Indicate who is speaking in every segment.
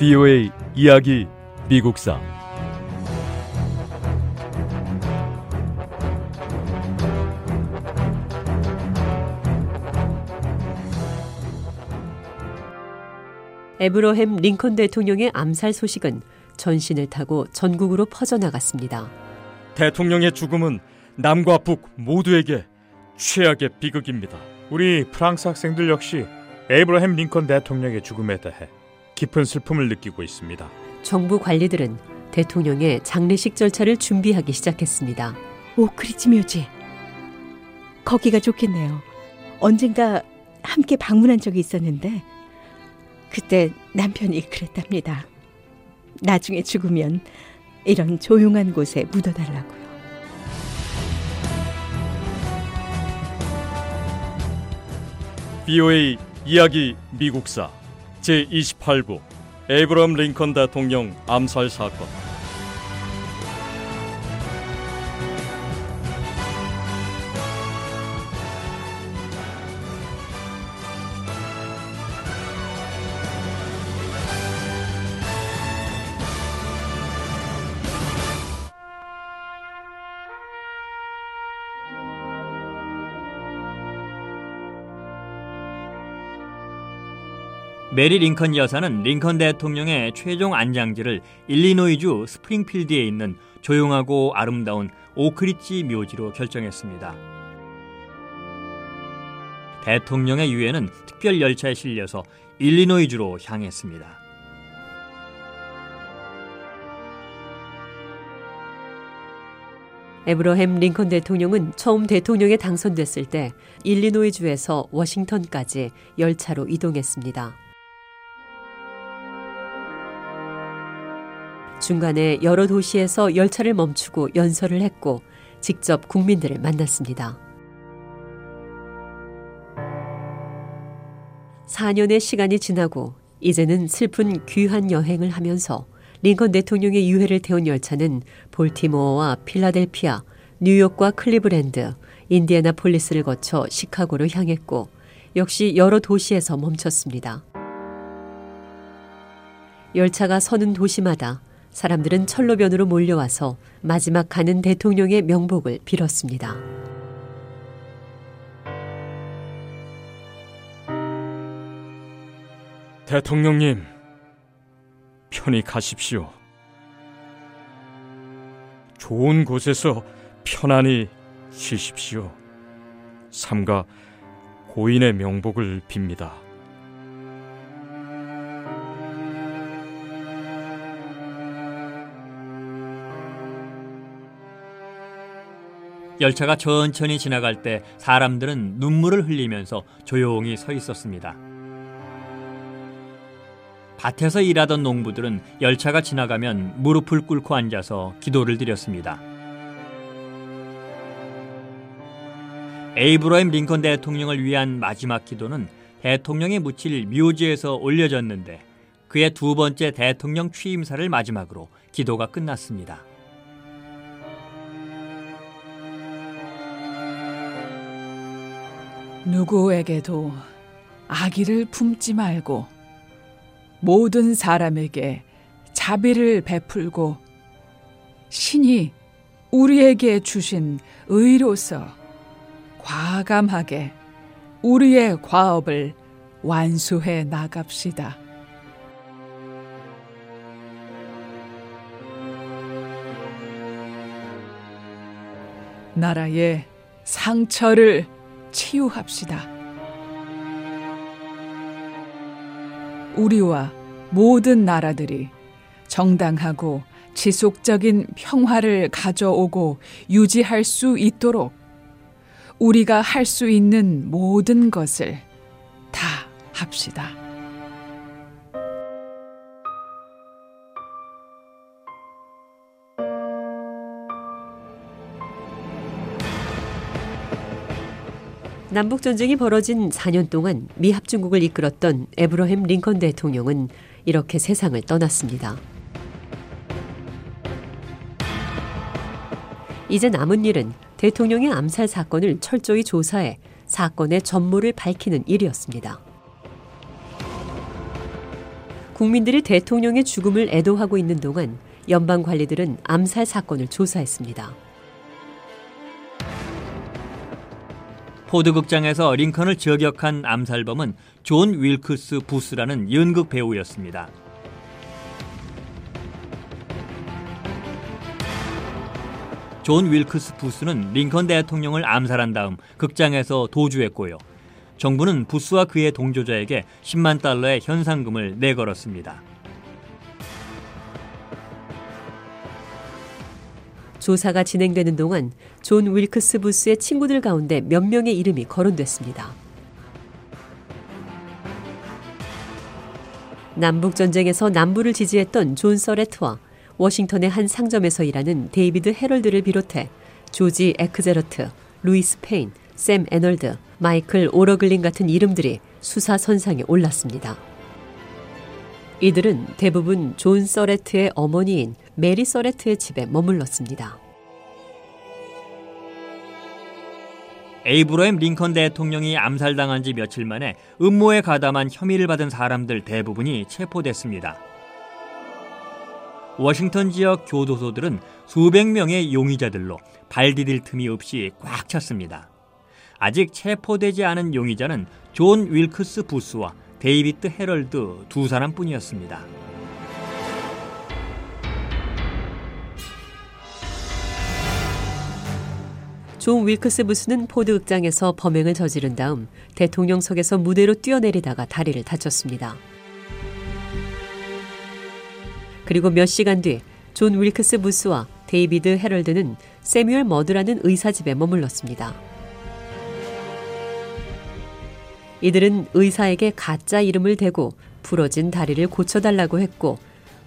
Speaker 1: VOA 이야기 미국사
Speaker 2: 에브러햄 링컨 대통령의 암살 소식은 전신을 타고 전국으로 퍼져나갔습니다.
Speaker 3: 대통령의 죽음은 남과 북 모두에게 최악의 비극입니다.
Speaker 4: 우리 프랑스 학생들 역시 에이브러햄 링컨 대통령의 죽음에 대해 깊은 슬픔을 느끼고 있습니다.
Speaker 2: 정부 관리들은 대통령의 장례식 절차를 준비하기 시작했습니다.
Speaker 5: 오크리지 묘지. 거기가 좋겠네요. 언젠가 함께 방문한 적이 있었는데 그때 남편이 그랬답니다. 나중에 죽으면 이런 조용한 곳에 묻어달라고요.
Speaker 3: VOA 이야기 미국사 제28부 에이브럼 링컨 대통령 암살 사건
Speaker 6: 메리 링컨 여사는 링컨 대통령의 최종 안장지를 일리노이주 스프링필드에 있는 조용하고 아름다운 오크리지 묘지로 결정했습니다. 대통령의 유해는 특별 열차에 실려서 일리노이주로 향했습니다.
Speaker 2: 에브러햄 링컨 대통령은 처음 대통령에 당선됐을 때 일리노이주에서 워싱턴까지 열차로 이동했습니다. 중간에 여러 도시에서 열차를 멈추고 연설을 했고 직접 국민들을 만났습니다. 4년의 시간이 지나고 이제는 슬픈 귀한 여행을 하면서 링컨 대통령의 유해를 태운 열차는 볼티모어와 필라델피아, 뉴욕과 클리브랜드, 인디애나폴리스를 거쳐 시카고로 향했고 역시 여러 도시에서 멈췄습니다. 열차가 서는 도시마다 사람들은 철로변으로 몰려와서 마지막 가는 대통령의 명복을 빌었습니다.
Speaker 3: 대통령님 편히 가십시오. 좋은 곳에서 편안히 쉬십시오. 삼가 고인의 명복을 빕니다.
Speaker 6: 열차가 천천히 지나갈 때 사람들은 눈물을 흘리면서 조용히 서 있었습니다. 밭에서 일하던 농부들은 열차가 지나가면 무릎을 꿇고 앉아서 기도를 드렸습니다. 에이브러햄 링컨 대통령을 위한 마지막 기도는 대통령이 묻힐 묘지에서 올려졌는데 그의 두 번째 대통령 취임사를 마지막으로 기도가 끝났습니다.
Speaker 7: 누구에게도 악의를 품지 말고 모든 사람에게 자비를 베풀고 신이 우리에게 주신 의로서 과감하게 우리의 과업을 완수해 나갑시다. 나라의 상처를 치유합시다. 우리와 모든 나라들이 정당하고 지속적인 평화를 가져오고 유지할 수 있도록 우리가 할 수 있는 모든 것을 다 합시다.
Speaker 2: 남북 전쟁이 벌어진 4년 동안 미 합중국을 이끌었던 에브러햄 링컨 대통령은 이렇게 세상을 떠났습니다. 이제 남은 일은 대통령의 암살 사건을 철저히 조사해 사건의 전모를 밝히는 일이었습니다. 국민들이 대통령의 죽음을 애도하고 있는 동안 연방 관리들은 암살 사건을 조사했습니다.
Speaker 6: 포드 극장에서 링컨을 저격한 암살범은 존 윌크스 부스라는 연극 배우였습니다. 존 윌크스 부스는 링컨 대통령을 암살한 다음 극장에서 도주했고요. 정부는 부스와 그의 동조자에게 10만 달러의 현상금을 내걸었습니다.
Speaker 2: 조사가 진행되는 동안 존 윌크스 부스의 친구들 가운데 몇 명의 이름이 거론됐습니다. 남북 전쟁에서 남부를 지지했던 존 서레트와 워싱턴의 한 상점에서 일하는 데이비드 헤럴드를 비롯해 조지 에크제러트, 루이스 페인, 샘 아널드, 마이클 오러글린 같은 이름들이 수사 선상에 올랐습니다. 이들은 대부분 존 서레트의 어머니인 메리 서레트의 집에 머물렀습니다.
Speaker 6: 에이브러햄 링컨 대통령이 암살당한 지 며칠 만에 음모에 가담한 혐의를 받은 사람들 대부분이 체포됐습니다. 워싱턴 지역 교도소들은 수백 명의 용의자들로 발 디딜 틈이 없이 꽉 찼습니다. 아직 체포되지 않은 용의자는 존 윌크스 부스와 데이비드 헤럴드 두 사람뿐이었습니다.
Speaker 2: 존 윌크스 부스는 포드 극장에서 범행을 저지른 다음 대통령석에서 무대로 뛰어내리다가 다리를 다쳤습니다. 그리고 몇 시간 뒤 존 윌크스 부스와 데이비드 헤럴드는 새뮤얼 머드라는 의사 집에 머물렀습니다. 이들은 의사에게 가짜 이름을 대고 부러진 다리를 고쳐달라고 했고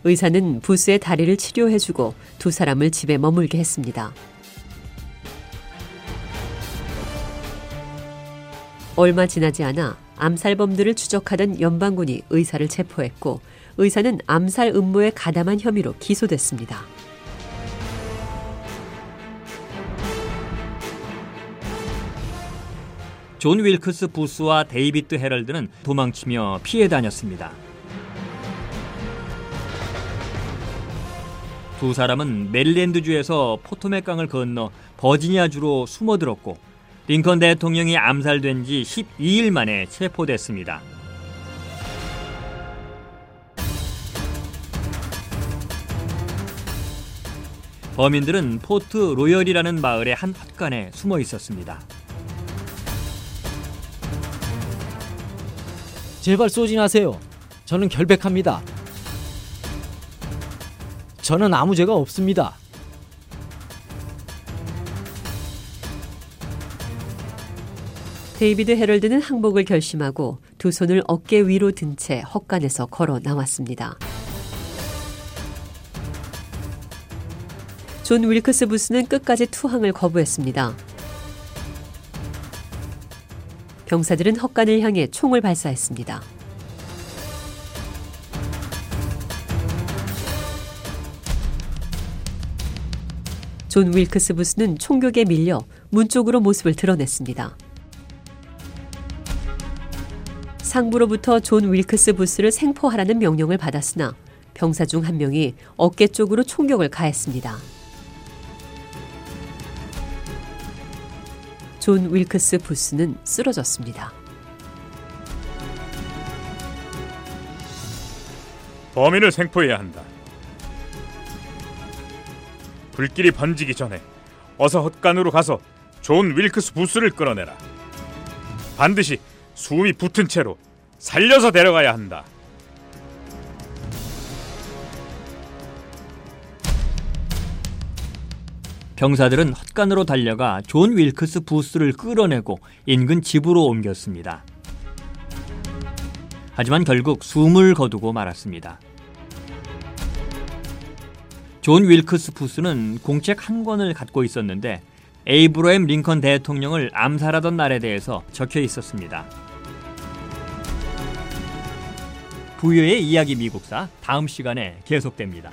Speaker 2: 의사는 부스의 다리를 치료해주고 두 사람을 집에 머물게 했습니다. 얼마 지나지 않아 암살범들을 추적하던 연방군이 의사를 체포했고 의사는 암살 음모에 가담한 혐의로 기소됐습니다.
Speaker 6: 존 윌크스 부스와 데이비드 헤럴드는 도망치며 피해 다녔습니다. 두 사람은 메릴랜드주에서 포토맥강을 건너 버지니아주로 숨어들었고 링컨 대통령이 암살된 지 12일 만에 체포됐습니다. 범인들은 포트 로열이라는 마을의 한 헛간에 숨어 있었습니다.
Speaker 8: 제발 쏘지 마세요. 저는 결백합니다. 저는 아무 죄가 없습니다.
Speaker 2: 데이비드 헤럴드는 항복을 결심하고 두 손을 어깨 위로 든 채 헛간에서 걸어 나왔습니다. 존 윌크스 부스는 끝까지 투항을 거부했습니다. 병사들은 헛간을 향해 총을 발사했습니다. 존 윌크스 부스는 총격에 밀려 문 쪽으로 모습을 드러냈습니다. 상부로부터 존 윌크스 부스를 생포하라는 명령을 받았으나 병사 중 한 명이 어깨 쪽으로 총격을 가했습니다. 존 윌크스 부스는 쓰러졌습니다.
Speaker 4: 범인을 생포해야 한다. 불길이 번지기 전에 어서 헛간으로 가서 존 윌크스 부스를 끌어내라. 반드시 숨이 붙은 채로 살려서 데려가야 한다.
Speaker 6: 병사들은 헛간으로 달려가 존 윌크스 부스를 끌어내고 인근 집으로 옮겼습니다. 하지만 결국 숨을 거두고 말았습니다. 존 윌크스 부스는 공책 한 권을 갖고 있었는데 에이브러햄 링컨 대통령을 암살하던 날에 대해서 적혀 있었습니다. VOA의 이야기 미국사 다음 시간에 계속됩니다.